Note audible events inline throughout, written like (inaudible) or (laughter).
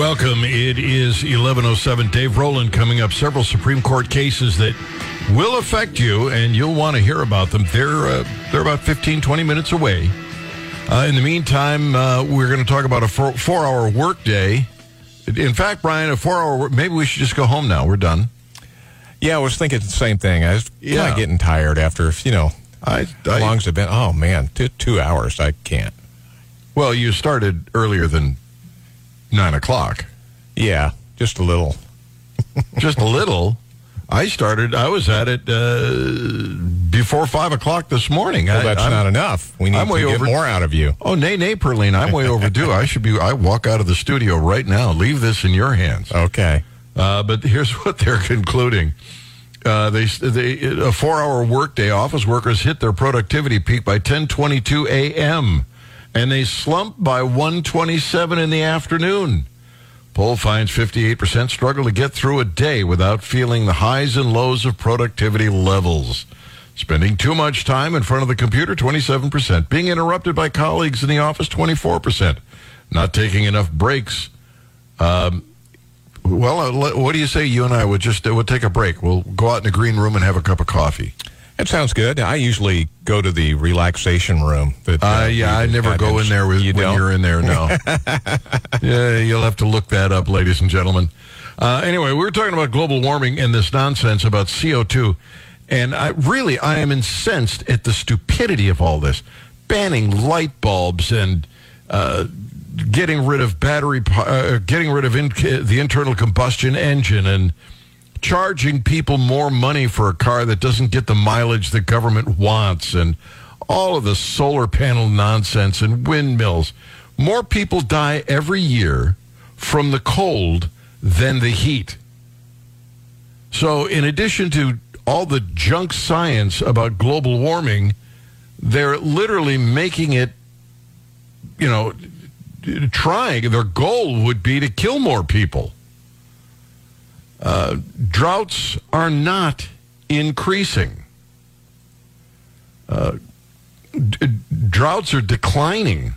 Welcome. It is 1107. Dave Roland coming up. Several Supreme Court cases that will affect you, and you'll want to hear about them. They're, uh, they're about 15, 20 minutes away. Uh, in the meantime, uh, we're going to talk about a four, four hour workday. In fact, Brian, a four hour work, maybe we should just go home now. We're done. Yeah, I was thinking the same thing. I was kind Yeah. of getting tired after, you know, I, how I long's it been? Oh, man, two, two hours. I can't. well, you started earlier than nine o'clock. Yeah, just a little. (laughs) just a little. I started. I was at it uh, before five o'clock this morning. Well, that's I'm- not enough. We need I'm to get over- more out of you. Oh, nay, nay, Perlene. I'm way overdue. I should be. I walk out of the studio right now. Leave this in your hands. Okay. Uh, but here's (laughs) what they're concluding. Uh, they, they a four-hour workday. Office workers hit their productivity peak by 10:22 a.m. and they slump by 1:27 in the afternoon. Poll finds 58% struggle to get through a day without feeling the highs and lows of productivity levels. Spending too much time in front of the computer, 27%. Being interrupted by colleagues in the office, 24%. Not taking enough breaks, Um, well, uh, what do you say? You and I would just uh, would take a break. We'll go out in the green room and have a cup of coffee. That sounds good. I usually go to the relaxation room. That, Uh, yeah, I never go in there with, you when don't? you're in there. No. (laughs) yeah, you'll have to look that up, ladies and gentlemen. Uh, anyway, we were talking about global warming and this nonsense about CO2, and I really I am incensed at the stupidity of all this, banning light bulbs and. Uh, Getting rid of battery, uh, getting rid of in- the internal combustion engine, and charging people more money for a car that doesn't get the mileage the government wants and all of the solar panel nonsense and windmills. More people die every year from the cold than the heat. So, in addition to all the junk science about global warming, they're literally making it, you know, trying. Their goal would be to kill more people droughts are not increasing. Uh, d- droughts are declining.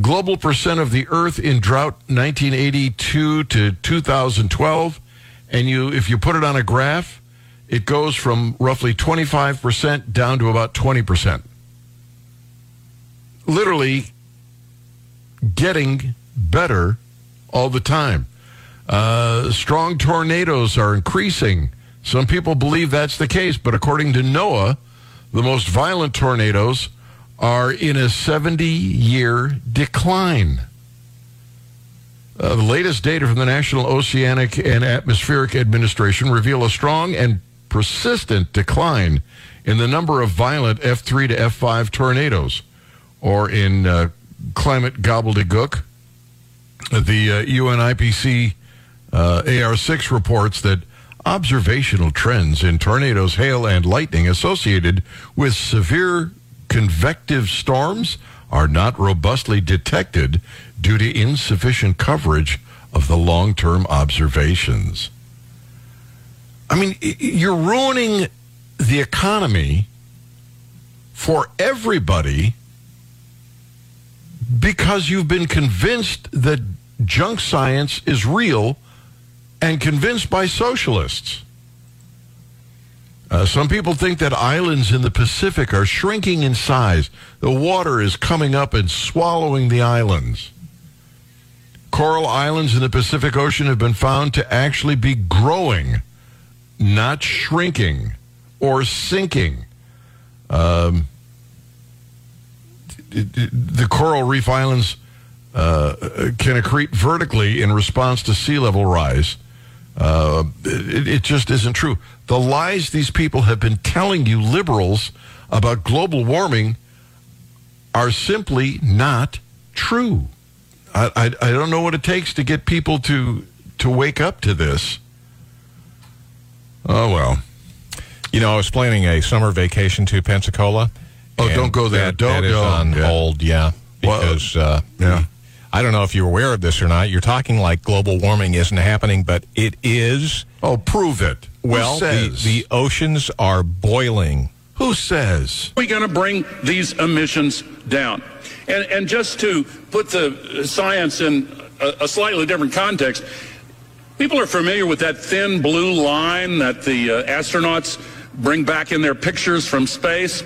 Global percent of the Earth in drought 1982 to 2012, and you if you put it on a graph, it goes from roughly 25 percent down to about 20 percent. Literally getting better all the time. Uh, strong tornadoes are increasing. Some people believe that's the case, but according to NOAA, the most violent tornadoes are in a 70 year decline. Uh, the latest data from the National Oceanic and Atmospheric Administration reveal a strong and persistent decline in the number of violent F3 to F5 tornadoes, or in uh, climate gobbledygook, the uh, UN IPCC uh, AR6 reports that observational trends in tornadoes, hail, and lightning associated with severe convective storms are not robustly detected due to insufficient coverage of the long term observations. I mean, you're ruining the economy for everybody because you've been convinced that junk science is real and convinced by socialists. Uh, some people think that islands in the Pacific are shrinking in size. The water is coming up and swallowing the islands. Coral islands in the Pacific Ocean have been found to actually be growing, not shrinking or sinking. Um, the coral reef islands uh, can accrete vertically in response to sea level rise. Uh, it, it just isn't true. The lies these people have been telling you, liberals, about global warming are simply not true. I, I, I don't know what it takes to get people to to wake up to this. Oh well. You know, I was planning a summer vacation to Pensacola. Oh, don't go there. That, Don't that is go. on Yeah. hold, yeah. Well, Because, uh, yeah. I don't know if you're aware of this or not. You're talking like global warming isn't happening, but it is. Oh, prove it. Well, Who the, says? the oceans are boiling. Who says? We're going to bring these emissions down? And, and just to put the science in a, a slightly different context, people are familiar with that thin blue line that the uh, astronauts bring back in their pictures from space.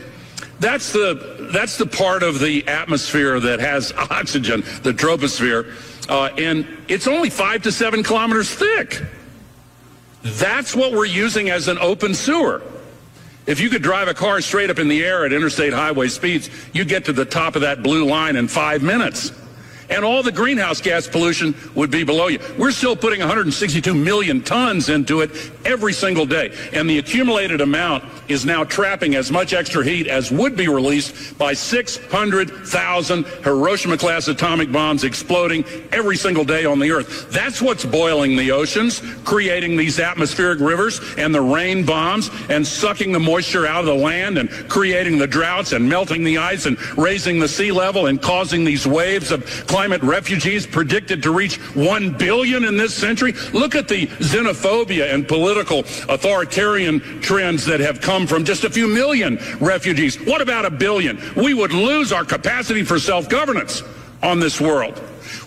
That's the that's the part of the atmosphere that has (laughs) oxygen, the troposphere, uh, and it's only five to seven kilometers thick. That's what we're using as an open sewer. If you could drive a car straight up in the air at interstate highway speeds, you'd get to the top of that blue line in five minutes and all the greenhouse gas pollution would be below you. We're still putting 162 million tons into it every single day, and the accumulated amount is now trapping as much extra heat as would be released by 600,000 Hiroshima-class atomic bombs exploding every single day on the Earth. That's what's boiling the oceans, creating these atmospheric rivers and the rain bombs, and sucking the moisture out of the land and creating the droughts and melting the ice and raising the sea level and causing these waves of climate refugees predicted to reach 1 billion in this century. Look at the xenophobia and political authoritarian trends that have come from just a few million refugees. What about a billion? We would lose our capacity for self-governance on this world.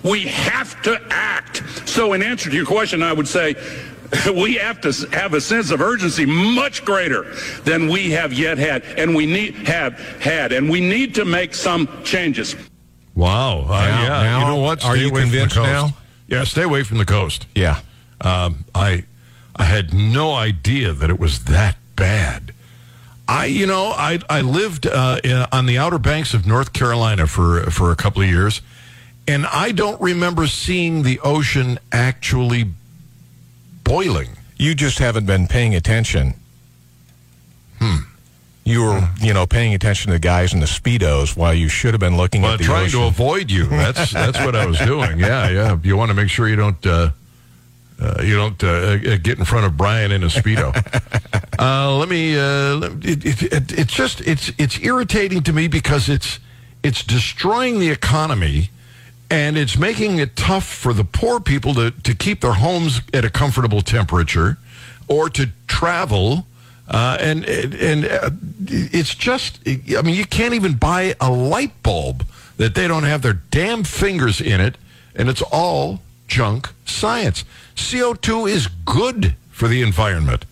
We have to act. So in answer to your question, I would say (laughs) we have to have a sense of urgency much greater than we have yet had and we need have had and we need to make some changes Wow. Uh, now, yeah. Now, you know what? Are you convinced now? Yeah, stay away from the coast. Yeah. Um, I I had no idea that it was that bad. I, you know, I I lived uh, in, on the outer banks of North Carolina for for a couple of years, and I don't remember seeing the ocean actually boiling. You just haven't been paying attention. Hmm you were, you know, paying attention to the guys in the speedos while you should have been looking well, at the trying ocean. to avoid you. That's (laughs) that's what I was doing. Yeah, yeah. You want to make sure you don't uh, uh, you don't uh, get in front of Brian in a speedo. (laughs) Uh, let me. Uh, it, it, it, it's just it's it's irritating to me because it's it's destroying the economy. And it's making it tough for the poor people to, to keep their homes at a comfortable temperature or to travel uh, and and uh, it's just, I mean, you can't even buy a light bulb that they don't have their damn fingers in it, and it's all junk science. CO2 is good for the environment.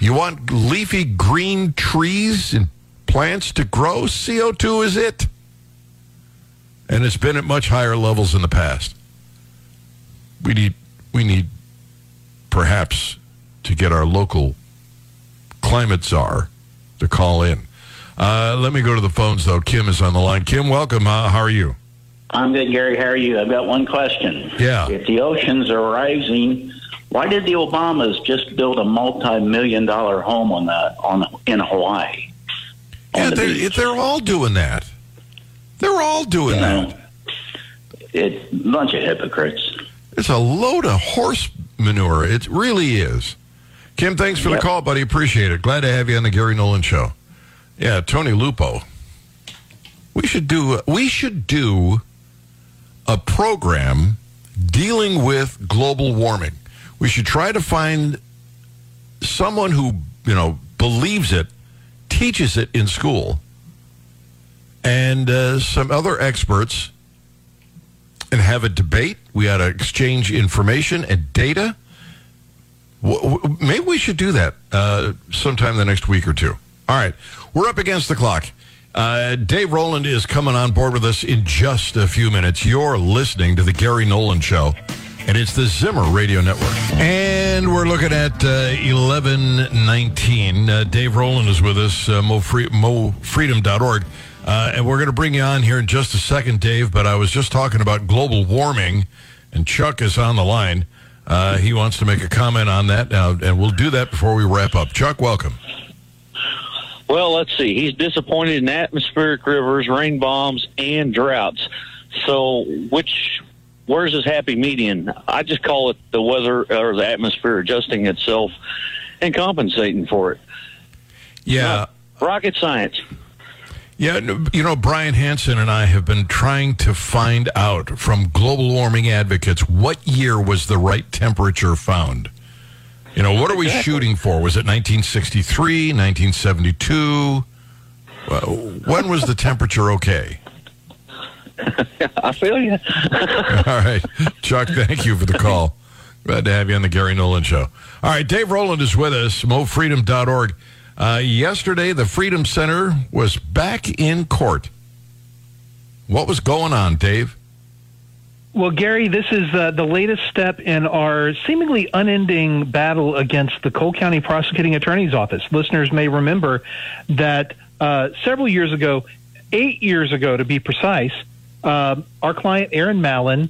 You want leafy green trees and plants to grow? CO2 is it. And it's been at much higher levels in the past. We need, we need perhaps to get our local climate czar to call in. Uh, let me go to the phones, though. Kim is on the line. Kim, welcome. Uh, how are you? I'm good, Gary. How are you? I've got one question. Yeah. If the oceans are rising, why did the Obamas just build a multi-million dollar home on that on in Hawaii? Yeah, the they're, they're, all doing that. They're all doing you know, that. It's a bunch of hypocrites. It's a load of horse manure. It really is. Kim, thanks for yep. the call, buddy. Appreciate it. Glad to have you on the Gary Nolan Show. Yeah, Tony Lupo. We should do we should do a program dealing with global warming. We should try to find someone who you know believes it, teaches it in school, and uh, some other experts, and have a debate. We ought to exchange information and data Maybe we should do that uh, sometime the next week or two. All right, we're up against the clock. Uh, Dave Roland is coming on board with us in just a few minutes. You're listening to the Gary Nolan Show, and it's the Zimmer Radio Network. And we're looking at uh, 1119. Uh, Dave Roland is with us, uh, mofreedom.org. Uh, and we're going to bring you on here in just a second, Dave. But I was just talking about global warming, and Chuck is on the line. Uh, he wants to make a comment on that, now, and we'll do that before we wrap up. Chuck, welcome. Well, let's see. He's disappointed in atmospheric rivers, rain bombs, and droughts. So, which where's his happy median? I just call it the weather or the atmosphere adjusting itself and compensating for it. Yeah, rocket science. Yeah, you know, Brian Hanson and I have been trying to find out from global warming advocates what year was the right temperature found. You know, what are we (laughs) shooting for? Was it 1963, 1972? Uh, when was the temperature okay? (laughs) I feel you. (laughs) All right. Chuck, thank you for the call. Glad to have you on the Gary Nolan Show. All right, Dave Roland is with us, mofreedom.org. Uh, yesterday, the Freedom Center was back in court. What was going on, Dave? Well, Gary, this is uh, the latest step in our seemingly unending battle against the Cole County Prosecuting Attorney's Office. Listeners may remember that uh, several years ago, eight years ago to be precise, uh, our client, Aaron Malin,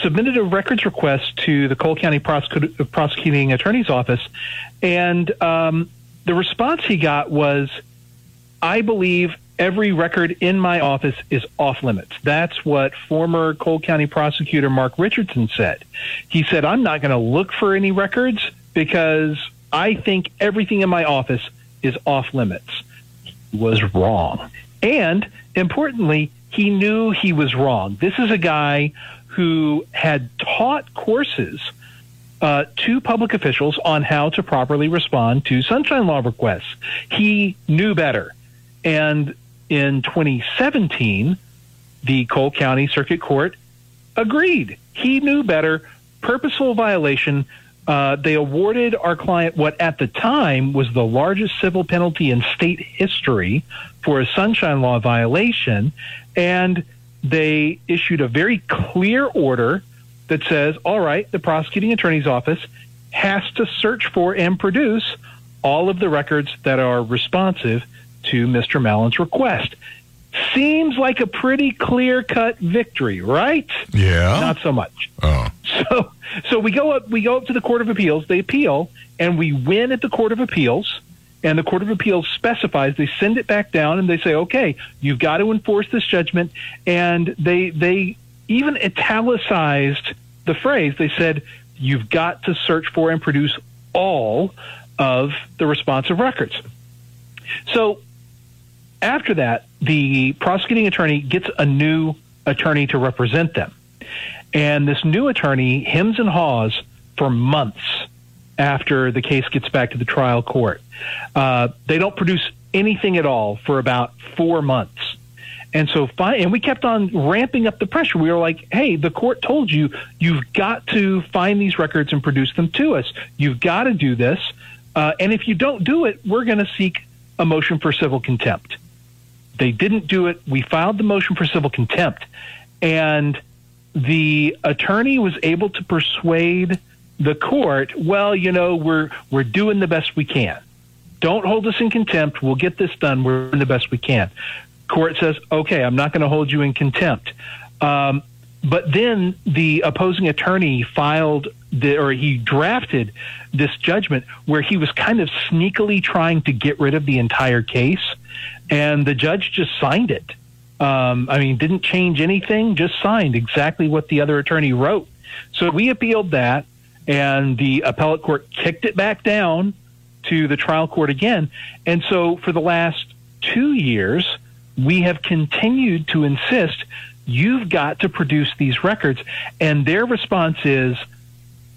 submitted a records request to the Cole County Prosecu- Prosecuting Attorney's Office, and um, the response he got was, I believe every record in my office is off limits. That's what former Cole County prosecutor Mark Richardson said. He said, I'm not going to look for any records because I think everything in my office is off limits. He was wrong. And importantly, he knew he was wrong. This is a guy who had taught courses uh, to public officials on how to properly respond to sunshine law requests. He knew better. And in 2017, the Cole County Circuit Court agreed. He knew better. Purposeful violation. Uh, they awarded our client what at the time was the largest civil penalty in state history for a sunshine law violation. And they issued a very clear order that says, all right, the prosecuting attorney's office has to search for and produce all of the records that are responsive to Mr. Malin's request. Seems like a pretty clear cut victory, right? Yeah. Not so much. Oh. So so we go up we go up to the Court of Appeals, they appeal, and we win at the Court of Appeals. And the Court of Appeals specifies they send it back down and they say, okay, you've got to enforce this judgment. And they they even italicized the phrase. They said, you've got to search for and produce all of the responsive records. So after that, the prosecuting attorney gets a new attorney to represent them. And this new attorney hems and haws for months after the case gets back to the trial court. Uh, they don't produce anything at all for about four months. And so, and we kept on ramping up the pressure. We were like, "Hey, the court told you you've got to find these records and produce them to us. You've got to do this, uh, and if you don't do it, we're going to seek a motion for civil contempt." They didn't do it. We filed the motion for civil contempt, and the attorney was able to persuade the court. Well, you know, we're we're doing the best we can. Don't hold us in contempt. We'll get this done. We're doing the best we can. Court says, okay, I'm not going to hold you in contempt. Um, but then the opposing attorney filed the, or he drafted this judgment where he was kind of sneakily trying to get rid of the entire case, and the judge just signed it. Um, I mean, didn't change anything, just signed exactly what the other attorney wrote. So we appealed that, and the appellate court kicked it back down to the trial court again. And so for the last two years, we have continued to insist you've got to produce these records. And their response is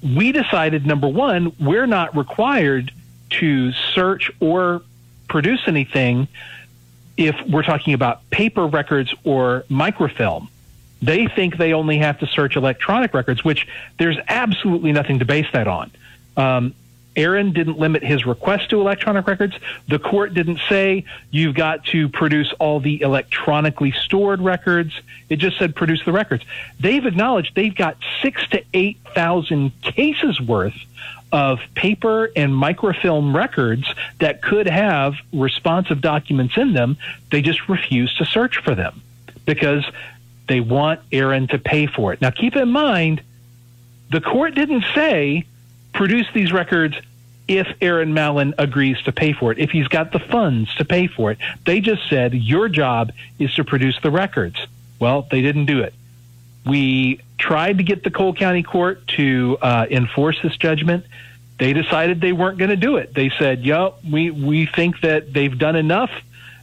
we decided, number one, we're not required to search or produce anything if we're talking about paper records or microfilm. They think they only have to search electronic records, which there's absolutely nothing to base that on. Um, Aaron didn't limit his request to electronic records. The court didn't say you've got to produce all the electronically stored records. It just said produce the records. They've acknowledged they've got six to eight thousand cases worth of paper and microfilm records that could have responsive documents in them. They just refuse to search for them because they want Aaron to pay for it. Now keep in mind, the court didn't say produce these records if Aaron Malin agrees to pay for it, if he's got the funds to pay for it. They just said your job is to produce the records. Well, they didn't do it. We tried to get the Cole County Court to uh, enforce this judgment. They decided they weren't going to do it. They said, "Yep, we we think that they've done enough."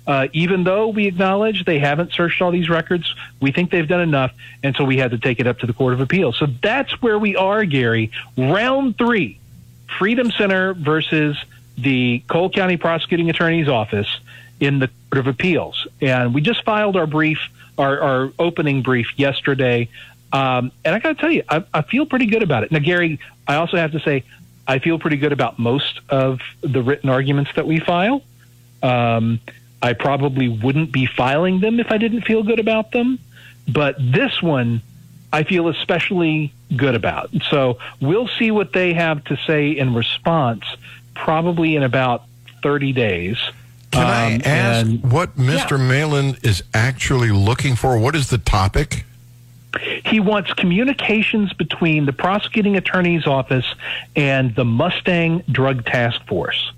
Uh, even though we acknowledge they haven't searched all these records, we think they've done enough, and so we had to take it up to the Court of Appeals. So that's where we are, Gary. Round three Freedom Center versus the Cole County Prosecuting Attorney's Office in the Court of Appeals. And we just filed our brief our, our opening brief yesterday. Um, and I got to tell you, I, I feel pretty good about it. Now, Gary, I also have to say, I feel pretty good about most of the written arguments that we file. Um, I probably wouldn't be filing them if I didn't feel good about them. But this one, I feel especially good about. So we'll see what they have to say in response, probably in about 30 days. Can I Um, ask and- what Mr. Malin is actually looking for? What is the topic? He wants communications between the prosecuting attorney's office and the Mustang Drug Task Force.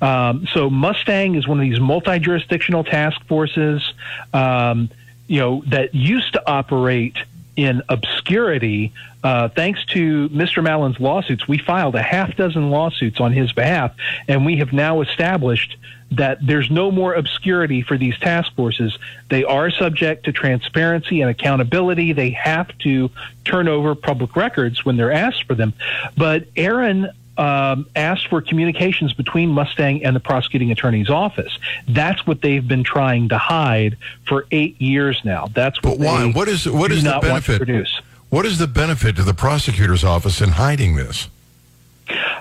Um, so Mustang is one of these multi-jurisdictional task forces, um, you know, that used to operate in obscurity. Uh, thanks to Mr. Malin's lawsuits, we filed a half dozen lawsuits on his behalf, and we have now established that there's no more obscurity for these task forces. They are subject to transparency and accountability. They have to turn over public records when they're asked for them. But Aaron um, asked for communications between Mustang and the prosecuting attorney's office. That's what they've been trying to hide for eight years now. That's what But why? What is what the want to benefit? produce. What is the benefit to the prosecutor's office in hiding this?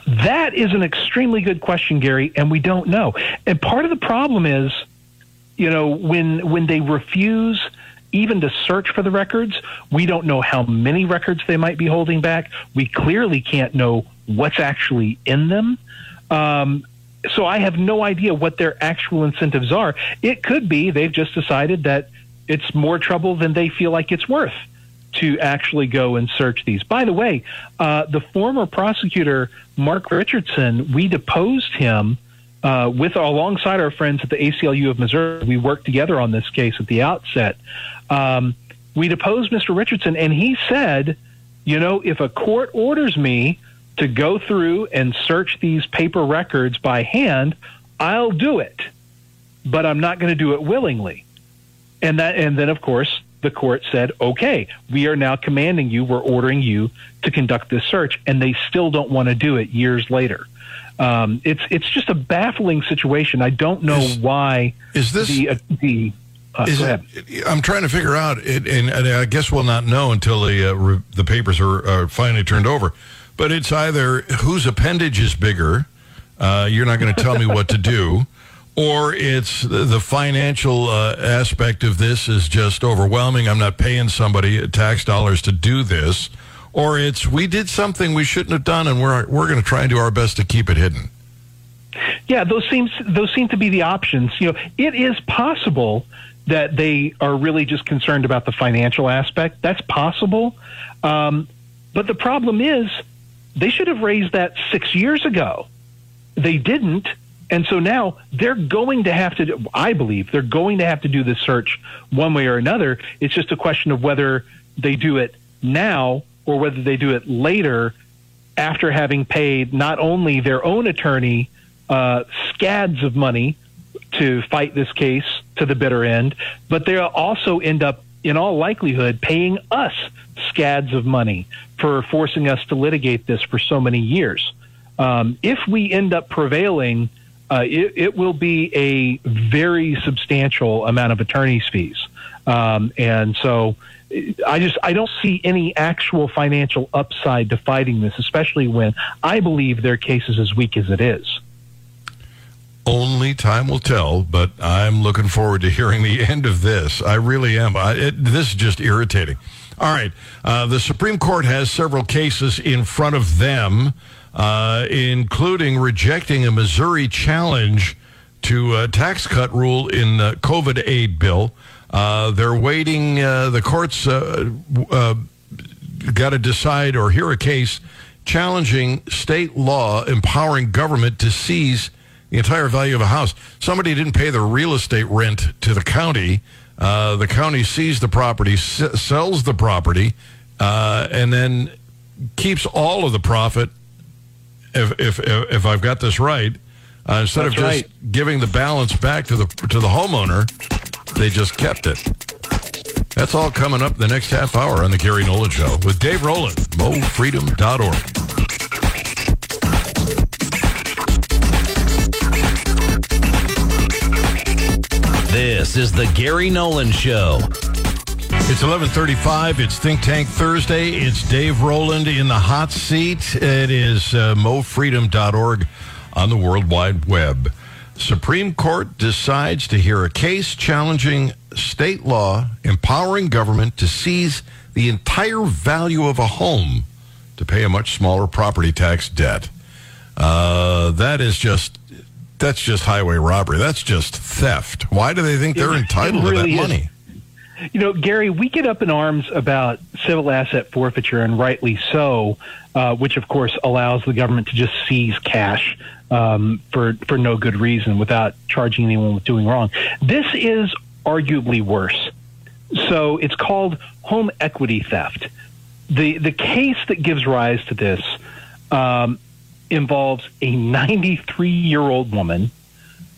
That is an extremely good question, Gary, and we don't know. And part of the problem is, you know, when when they refuse even to search for the records, we don't know how many records they might be holding back. We clearly can't know what's actually in them. Um, so I have no idea what their actual incentives are. It could be they've just decided that it's more trouble than they feel like it's worth to actually go and search these. By the way, uh, the former prosecutor Mark Richardson, we deposed him uh, with alongside our friends at the ACLU of Missouri. We worked together on this case at the outset. Um, we deposed Mr. Richardson, and he said, "You know, if a court orders me to go through and search these paper records by hand, I'll do it, but I'm not going to do it willingly." And that, and then of course the court said, "Okay, we are now commanding you. We're ordering you to conduct this search," and they still don't want to do it years later. Um, it's it's just a baffling situation. I don't know Is- why Is this the uh, the. Uh, is it, I'm trying to figure out, it, and, and I guess we'll not know until the uh, re, the papers are, are finally turned over. But it's either whose appendage is bigger. Uh, you're not going to tell me what to do. (laughs) Or it's the, financial uh, aspect of this is just overwhelming. I'm not paying somebody tax dollars to do this. Or it's we did something we shouldn't have done, and we're we're going to try and do our best to keep it hidden. Yeah, those seems those seem to be the options. You know, it is possible that they are really just concerned about the financial aspect. That's possible, um, but the problem is they should have raised that six years ago. They didn't, and so now they're going to have to. I believe they're going to have to do this search one way or another. It's just a question of whether they do it now or whether they do it later after having paid not only their own attorney uh, scads of money to fight this case to the bitter end, but they'll also end up, in all likelihood, paying us scads of money for forcing us to litigate this for so many years. Um, if we end up prevailing, uh, it, it will be a very substantial amount of attorney's fees. Um, and so I just I don't see any actual financial upside to fighting this, especially when I believe their case is as weak as it is. Only time will tell, but I'm looking forward to hearing the end of this. I really am. I, it, this is just irritating. All right. Uh, the Supreme Court has several cases in front of them, uh, including rejecting a Missouri challenge to a tax cut rule in the COVID aid bill. Uh, they're waiting. Uh, the courts uh, uh, got to decide or hear a case challenging state law empowering government to seize the entire value of a house. Somebody didn't pay the real estate rent to the county. Uh, the county sees the property, s- sells the property, uh, and then keeps all of the profit. If if if I've got this right, uh, instead of just right. giving the balance back to the to the homeowner, they just kept it. That's all coming up the next half hour on the Gary Nolan Show with Dave Roland, MoFreedom.org. This is the Gary Nolan Show. It's 11:35. It's Think Tank Thursday. It's Dave Roland in the hot seat. It is uh, mofreedom.org on the World Wide Web. Supreme Court decides to hear a case challenging state law empowering government to seize the entire value of a home to pay a much smaller property tax debt. Uh, that is just that's just highway robbery. That's just theft. Why do they think they're It- entitled it really to that is. money? You know, Gary, we get up in arms about civil asset forfeiture, and rightly so, uh, which of course allows the government to just seize cash um, for for no good reason without charging anyone with doing wrong. This is arguably worse. So it's called home equity theft. The the case that gives rise to this um, involves a 93 year old woman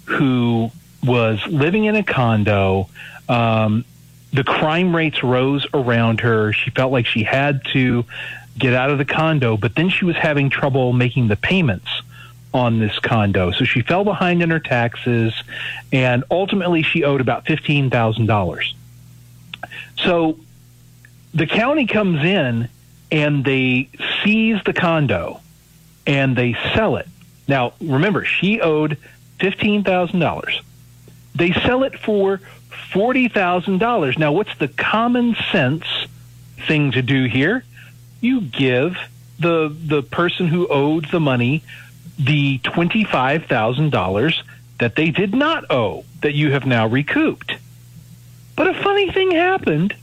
who was living in a condo. Um, the crime rates rose around her. She felt like she had to get out of the condo, but then she was having trouble making the payments on this condo. So she fell behind in her taxes, and ultimately she owed about $15,000. So the county comes in and they seize the condo and they sell it. Now, remember, she owed $15,000. They sell it for $40,000. Now, what's the common sense thing to do here? You give the the person who owed the money the $25,000 that they did not owe that you have now recouped. But a funny thing happened.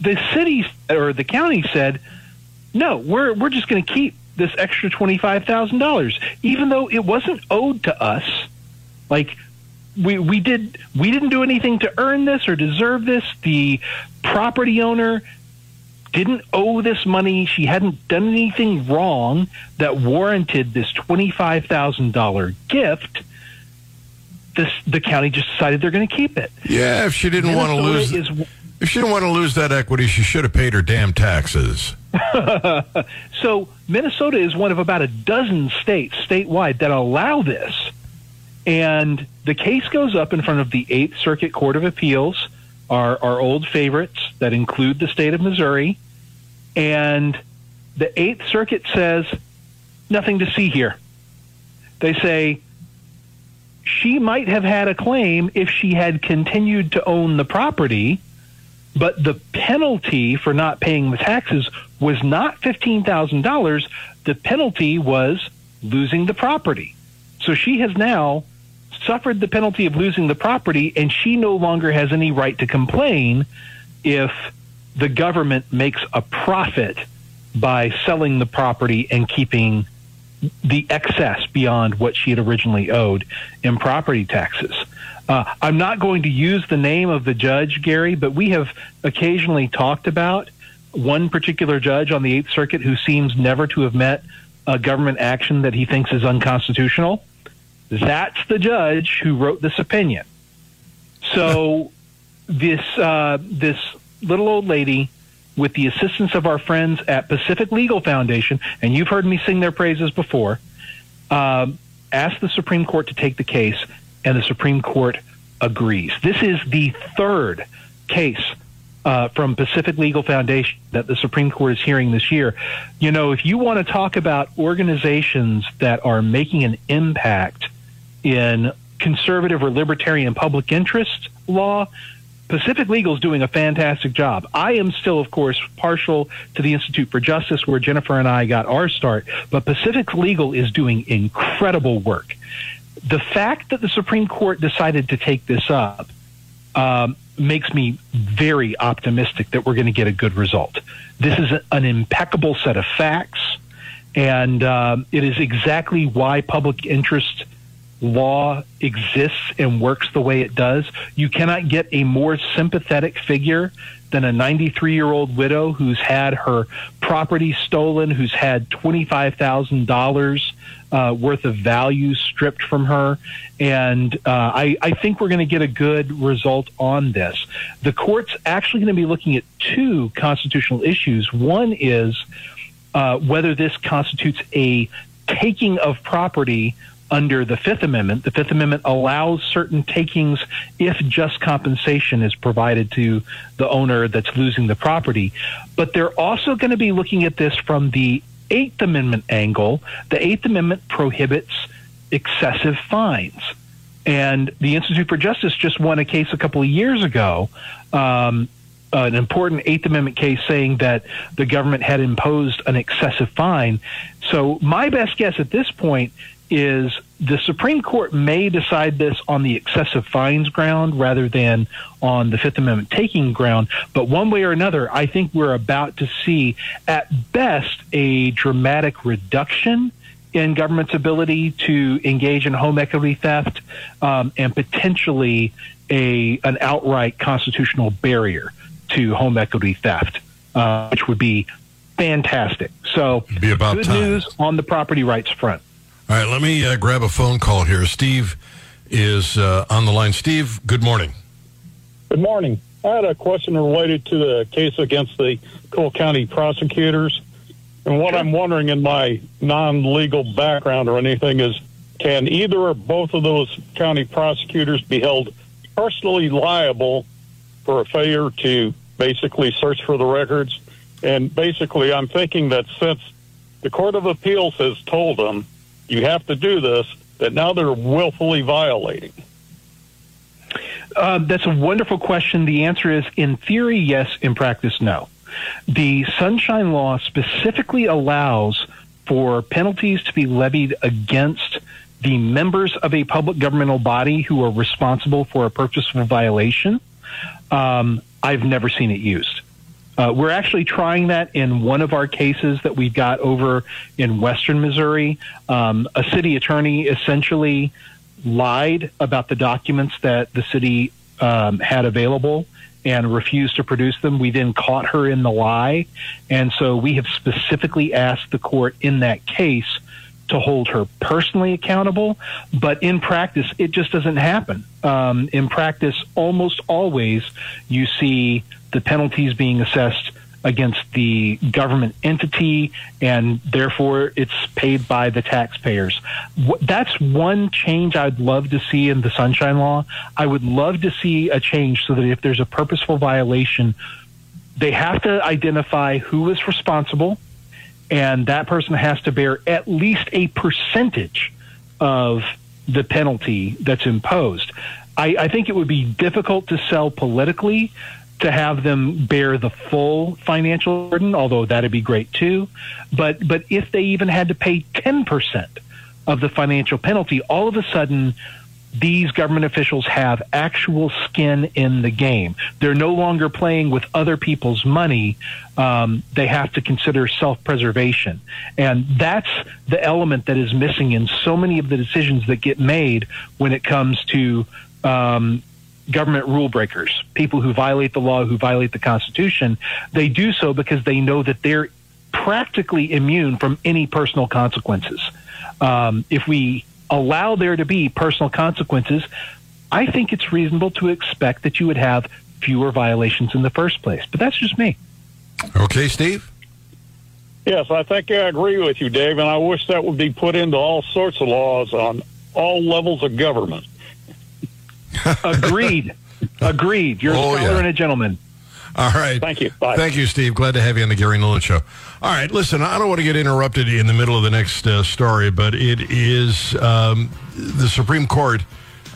The city or the county said, "No, we're we're just going to keep this extra $25,000 even though it wasn't owed to us." Like we we did we didn't do anything to earn this or deserve this. The property owner didn't owe this money. She hadn't done anything wrong that warranted this $25,000 gift. This the county just decided they're going to keep it. Yeah, if she didn't want to lose, is if she didn't want to lose that equity, she should have paid her damn taxes. (laughs) So Minnesota is one of about a dozen states statewide that allow this. And the case goes up in front of the Eighth Circuit Court of Appeals, our, our old favorites that include the state of Missouri. And the Eighth Circuit says, nothing to see here. They say she might have had a claim if she had continued to own the property, but the penalty for not paying the taxes was not $15,000. The penalty was losing the property. So she has now suffered the penalty of losing the property, and she no longer has any right to complain if the government makes a profit by selling the property and keeping the excess beyond what she had originally owed in property taxes. Uh, I'm not going to use the name of the judge, Gary, but we have occasionally talked about one particular judge on the Eighth Circuit who seems never to have met a government action that he thinks is unconstitutional. That's the judge who wrote this opinion. So this uh, this little old lady, with the assistance of our friends at Pacific Legal Foundation, and you've heard me sing their praises before, um, asked the Supreme Court to take the case, and the Supreme Court agrees. This is the third case uh, from Pacific Legal Foundation that the Supreme Court is hearing this year. You know, if you want to talk about organizations that are making an impact in conservative or libertarian public interest law, Pacific Legal is doing a fantastic job. I am still, of course, partial to the Institute for Justice, where Jennifer and I got our start, but Pacific Legal is doing incredible work. The fact that the Supreme Court decided to take this up um, makes me very optimistic that we're going to get a good result. This is an impeccable set of facts, and um, it is exactly why public interest law exists and works the way it does. You cannot get a more sympathetic figure than a 93 year old widow who's had her property stolen, who's had $25,000 uh, worth of value stripped from her. And uh, I, I think we're going to get a good result on this. The court's actually going to be looking at two constitutional issues. One is uh, whether this constitutes a taking of property under the Fifth Amendment. The Fifth Amendment allows certain takings if just compensation is provided to the owner that's losing the property. But they're also going to be looking at this from the Eighth Amendment angle. The Eighth Amendment prohibits excessive fines. And the Institute for Justice just won a case a couple of years ago, um, an important Eighth Amendment case saying that the government had imposed an excessive fine. So, my best guess at this point is the Supreme Court may decide this on the excessive fines ground rather than on the Fifth Amendment taking ground. But one way or another, I think we're about to see, at best, a dramatic reduction in government's ability to engage in home equity theft um, and potentially a an outright constitutional barrier to home equity theft, uh, which would be fantastic. So, good time. news on the property rights front. All right, let me uh, grab a phone call here. Steve is uh, on the line. Steve, good morning. Good morning. I had a question related to the case against the Cole County prosecutors. And what I'm wondering in my non legal background or anything is can either or both of those county prosecutors be held personally liable for a failure to basically search for the records? And basically, I'm thinking that since the Court of Appeals has told them you have to do this, that now they're willfully violating. Uh, that's a wonderful question. The answer is, in theory, yes. In practice, no. The Sunshine Law specifically allows for penalties to be levied against the members of a public governmental body who are responsible for a purposeful violation. Um, I've never seen it used. Uh, we're actually trying that in one of our cases that we've got over in Western Missouri. Um, a city attorney essentially lied about the documents that the city um, had available and refused to produce them. We then caught her in the lie. And so we have specifically asked the court in that case to hold her personally accountable. But in practice, it just doesn't happen. Um, in practice, almost always you see the penalties being assessed against the government entity, and therefore it's paid by the taxpayers. That's one change I'd love to see in the Sunshine Law. I would love to see a change so that if there's a purposeful violation, they have to identify who is responsible, and that person has to bear at least a percentage of the penalty that's imposed. I, I think it would be difficult to sell politically to have them bear the full financial burden, although that'd be great too. But but if they even had to pay ten percent of the financial penalty, all of a sudden these government officials have actual skin in the game. They're no longer playing with other people's money. Um, they have to consider self-preservation, and that's the element that is missing in so many of the decisions that get made when it comes to um, government rule breakers, people who violate the law, who violate the Constitution. They do so because they know that they're practically immune from any personal consequences. Um, if we allow there to be personal consequences, I think it's reasonable to expect that you would have fewer violations in the first place. But that's just me. Okay, Steve? Yes, I think I agree with you, Dave, and I wish that would be put into all sorts of laws on all levels of government. Agreed. Agreed. You're Oh, a scholar yeah. and a gentleman. All right. Thank you. Bye. Thank you, Steve. Glad to have you on the Gary Nolan Show. All right, listen, I don't want to get interrupted in the middle of the next uh, story, but it is um, the Supreme Court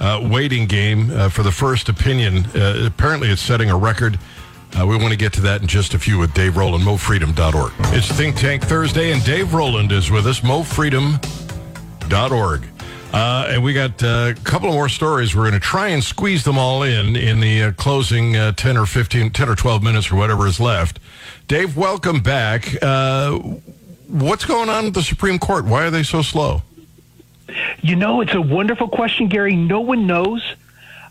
uh, waiting game uh, for the first opinion. Uh, apparently, it's setting a record. Uh, we want to get to that in just a few with Dave Roland, mofreedom.org. It's Think Tank Thursday, and Dave Roland is with us, mofreedom.org. Uh, and we got uh, a couple more stories. We're going to try and squeeze them all in in the uh, closing uh, 10 or 15, 10 or 12 minutes or whatever is left. Dave, welcome back. Uh, what's going on with the Supreme Court? Why are they so slow? You know, it's a wonderful question, Gary. No one knows.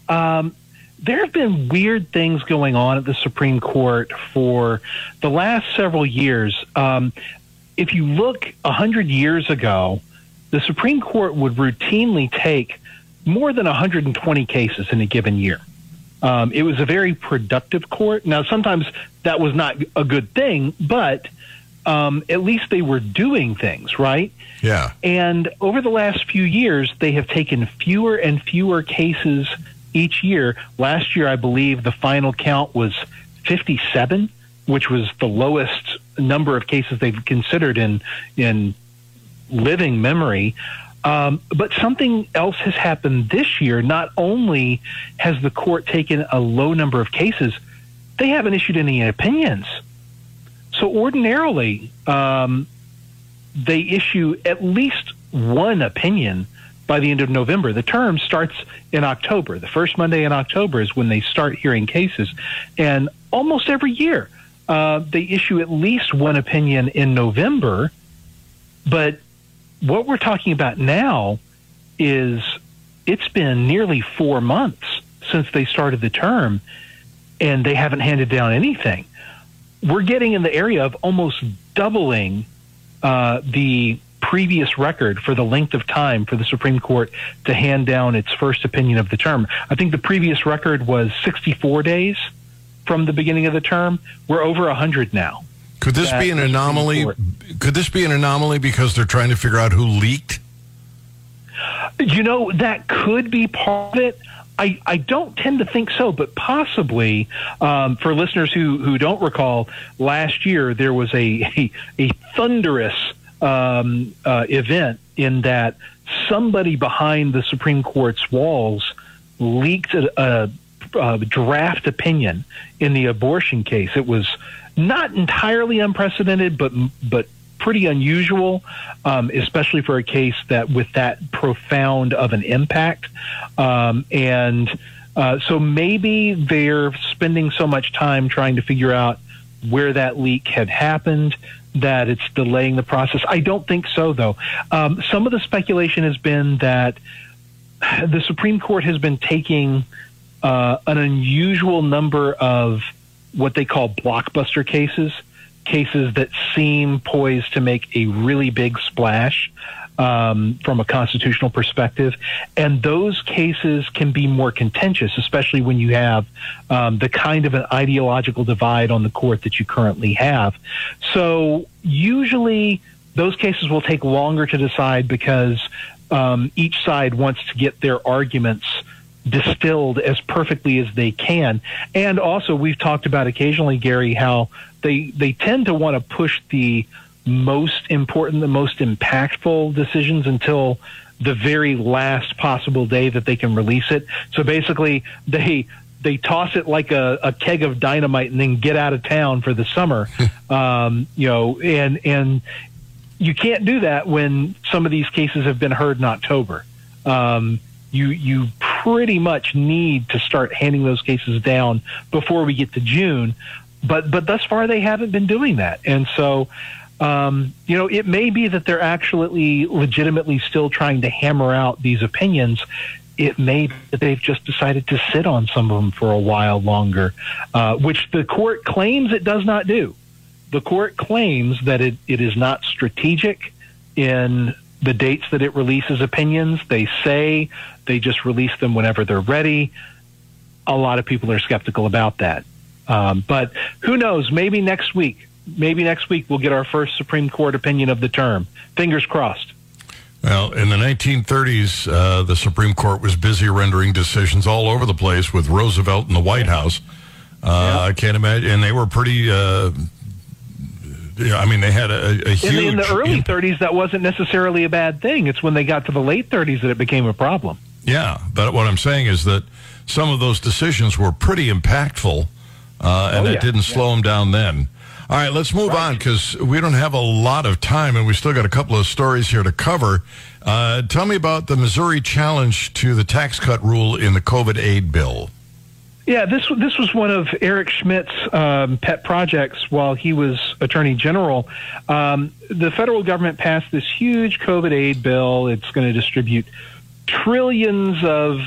Um, there have been weird things going on at the Supreme Court for the last several years. Um, if you look a hundred years ago, the Supreme Court would routinely take more than 120 cases in a given year. Um, it was a very productive court. Now, sometimes that was not a good thing, but um, at least they were doing things, right? Yeah. And over the last few years, they have taken fewer and fewer cases each year. Last year, I believe the final count was 57, which was the lowest number of cases they've considered in in living memory. Um, but something else has happened this year. Not only has the court taken a low number of cases, they haven't issued any opinions. So ordinarily, um, they issue at least one opinion by the end of November. The term starts in October. The first Monday in October is when they start hearing cases. And almost every year, uh, they issue at least one opinion in November. But what we're talking about now is it's been nearly four months since they started the term, and they haven't handed down anything. We're getting in the area of almost doubling uh, the previous record for the length of time for the Supreme Court to hand down its first opinion of the term. I think the previous record was 64 days from the beginning of the term. We're over 100 now. Could this be an anomaly? Could this be an anomaly because they're trying to figure out who leaked? You know, that could be part of it. I, I don't tend to think so, but possibly um, for listeners who, who don't recall, last year there was a, a, a thunderous um, uh, event in that somebody behind the Supreme Court's walls leaked a, a, a draft opinion in the abortion case. It was not entirely unprecedented, but but pretty unusual, um, especially for a case that with that profound of an impact. Um, and uh, so maybe they're spending so much time trying to figure out where that leak had happened that it's delaying the process. I don't think so, though. Um, some of the speculation has been that the Supreme Court has been taking uh, an unusual number of what they call blockbuster cases, cases that seem poised to make a really big splash um, from a constitutional perspective. And those cases can be more contentious, especially when you have um, the kind of an ideological divide on the court that you currently have. So usually those cases will take longer to decide because um, each side wants to get their arguments distilled as perfectly as they can. And also, we've talked about occasionally, Gary, how they they tend to want to push the most important, the most impactful decisions until the very last possible day that they can release it. So basically, they they toss it like a, a keg of dynamite and then get out of town for the summer. (laughs) um, you know, and and you can't do that when some of these cases have been heard in October. Um, you you pretty much need to start handing those cases down before we get to June. But but thus far they haven't been doing that, and so um, you know it may be that they're actually legitimately still trying to hammer out these opinions. It may be that they've just decided to sit on some of them for a while longer, uh, which the court claims it does not do. The court claims that it, it is not strategic in the dates that it releases opinions. They say they just release them whenever they're ready. A lot of people are skeptical about that. Um, but who knows? Maybe next week, maybe next week we'll get our first Supreme Court opinion of the term. Fingers crossed. Well, in the 1930s, uh, the Supreme Court was busy rendering decisions all over the place with Roosevelt in the White House. Uh, I can't imagine, and they were pretty. Uh, yeah, I mean, they had a, a In huge. the, in the early impact. 30s, that wasn't necessarily a bad thing. It's when they got to the late 30s that it became a problem. Yeah, but what I'm saying is that some of those decisions were pretty impactful, uh, and Oh, it didn't slow them down then. All right, let's move on because we don't have a lot of time, and we still got a couple of stories here to cover. Uh, tell me about the Missouri challenge to the tax cut rule in the COVID aid bill. Yeah, this this was one of Eric Schmitt's um, pet projects while he was Attorney General. Um, the federal government passed this huge COVID aid bill. It's going to distribute trillions of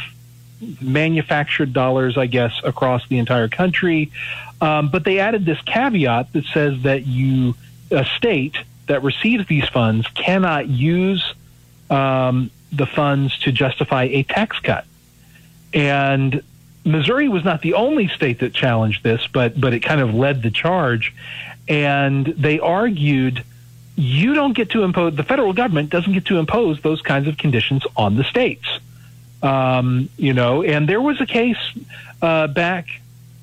manufactured dollars, I guess, across the entire country. Um, but they added this caveat that says that you, a state that receives these funds, cannot use um, the funds to justify a tax cut. And Missouri was not the only state that challenged this, but but it kind of led the charge, and they argued you don't get to impose the federal government doesn't get to impose those kinds of conditions on the states. Um, you know, and there was a case uh, back,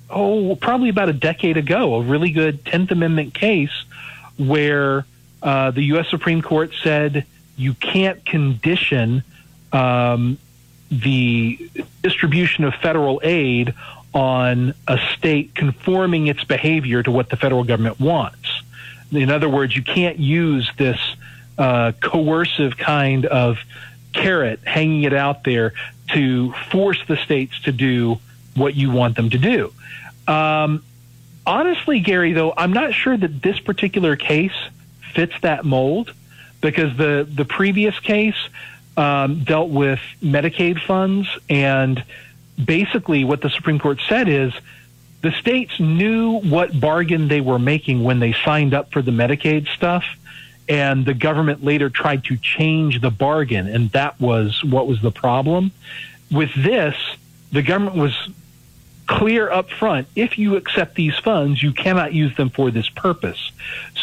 oh, probably about a decade ago, a really good Tenth Amendment case where uh, the U.S. Supreme Court said you can't condition um, the distribution of federal aid on a state conforming its behavior to what the federal government wants. In other words, you can't use this uh, coercive kind of carrot, hanging it out there to force the states to do what you want them to do. Um, honestly, Gary, though, I'm not sure that this particular case fits that mold because the the previous case um, dealt with Medicaid funds, and basically what the Supreme Court said is the states knew what bargain they were making when they signed up for the Medicaid stuff, and the government later tried to change the bargain, and that was what was the problem. With this, the government was clear up front if you accept these funds, you cannot use them for this purpose.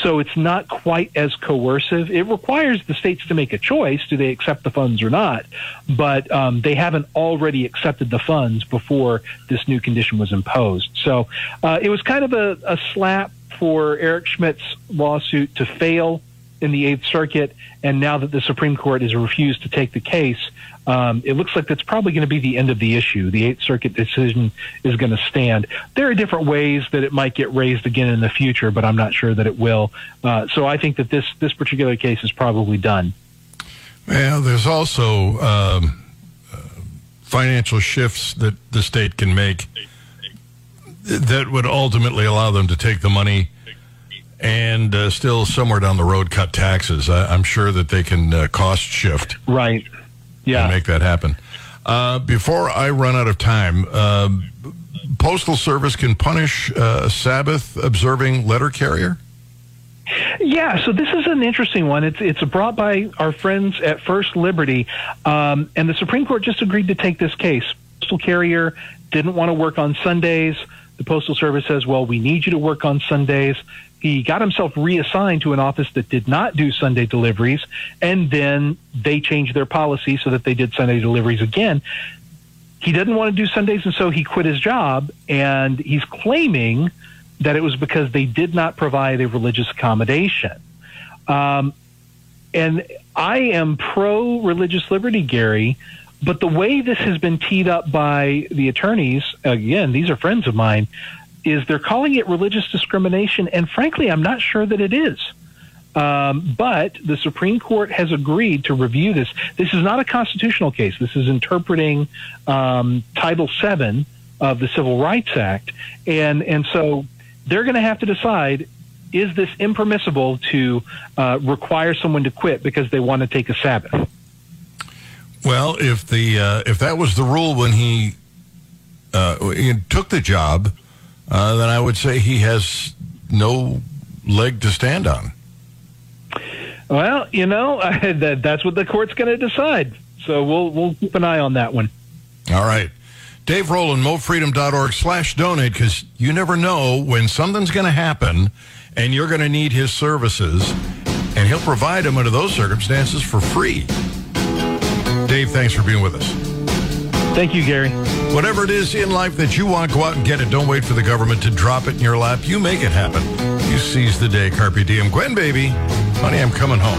So it's not quite as coercive. It requires the states to make a choice do they accept the funds or not? But um, they haven't already accepted the funds before this new condition was imposed. So uh, it was kind of a, a slap for Eric Schmitt's lawsuit to fail in the Eighth Circuit, and now that the Supreme Court has refused to take the case, um, it looks like that's probably going to be the end of the issue. The Eighth Circuit decision is going to stand. There are different ways that it might get raised again in the future, but I'm not sure that it will. Uh, so I think that this this particular case is probably done. Well, there's also um, uh, financial shifts that the state can make that would ultimately allow them to take the money and uh, still somewhere down the road cut taxes. I, am sure that they can uh, cost shift. Right. Yeah. make that happen. Uh, before I run out of time, um, Postal Service can punish uh, a Sabbath observing letter carrier? Yeah, so this is an interesting one. It's it's brought by our friends at First Liberty, um, and the Supreme Court just agreed to take this case. Postal carrier didn't want to work on Sundays. The Postal Service says, "Well, we need you to work on Sundays." He got himself reassigned to an office that did not do Sunday deliveries, and then they changed their policy so that they did Sunday deliveries again. He didn't want to do Sundays, and so he quit his job, and he's claiming that it was because they did not provide a religious accommodation. Um, and I am pro religious liberty, Gary, but the way this has been teed up by the attorneys, again, these are friends of mine, is they're calling it religious discrimination, and frankly, I'm not sure that it is. Um, but the Supreme Court has agreed to review this. This is not a constitutional case. This is interpreting um, Title VII of the Civil Rights Act, and and so they're going to have to decide: is this impermissible to uh, require someone to quit because they want to take a Sabbath? Well, if the uh, if that was the rule when he, uh, he took the job, uh, then I would say he has no leg to stand on. Well, you know, (laughs) that, that's what the court's going to decide. So we'll we'll keep an eye on that one. All right. Dave Roland, mofreedom.org slash donate, because you never know when something's going to happen and you're going to need his services, and he'll provide them under those circumstances for free. Dave, thanks for being with us. Thank you, Gary. Whatever it is in life that you want, go out and get it. Don't wait for the government to drop it in your lap. You make it happen. You seize the day, Carpe Diem. Gwen, baby. Honey, I'm coming home.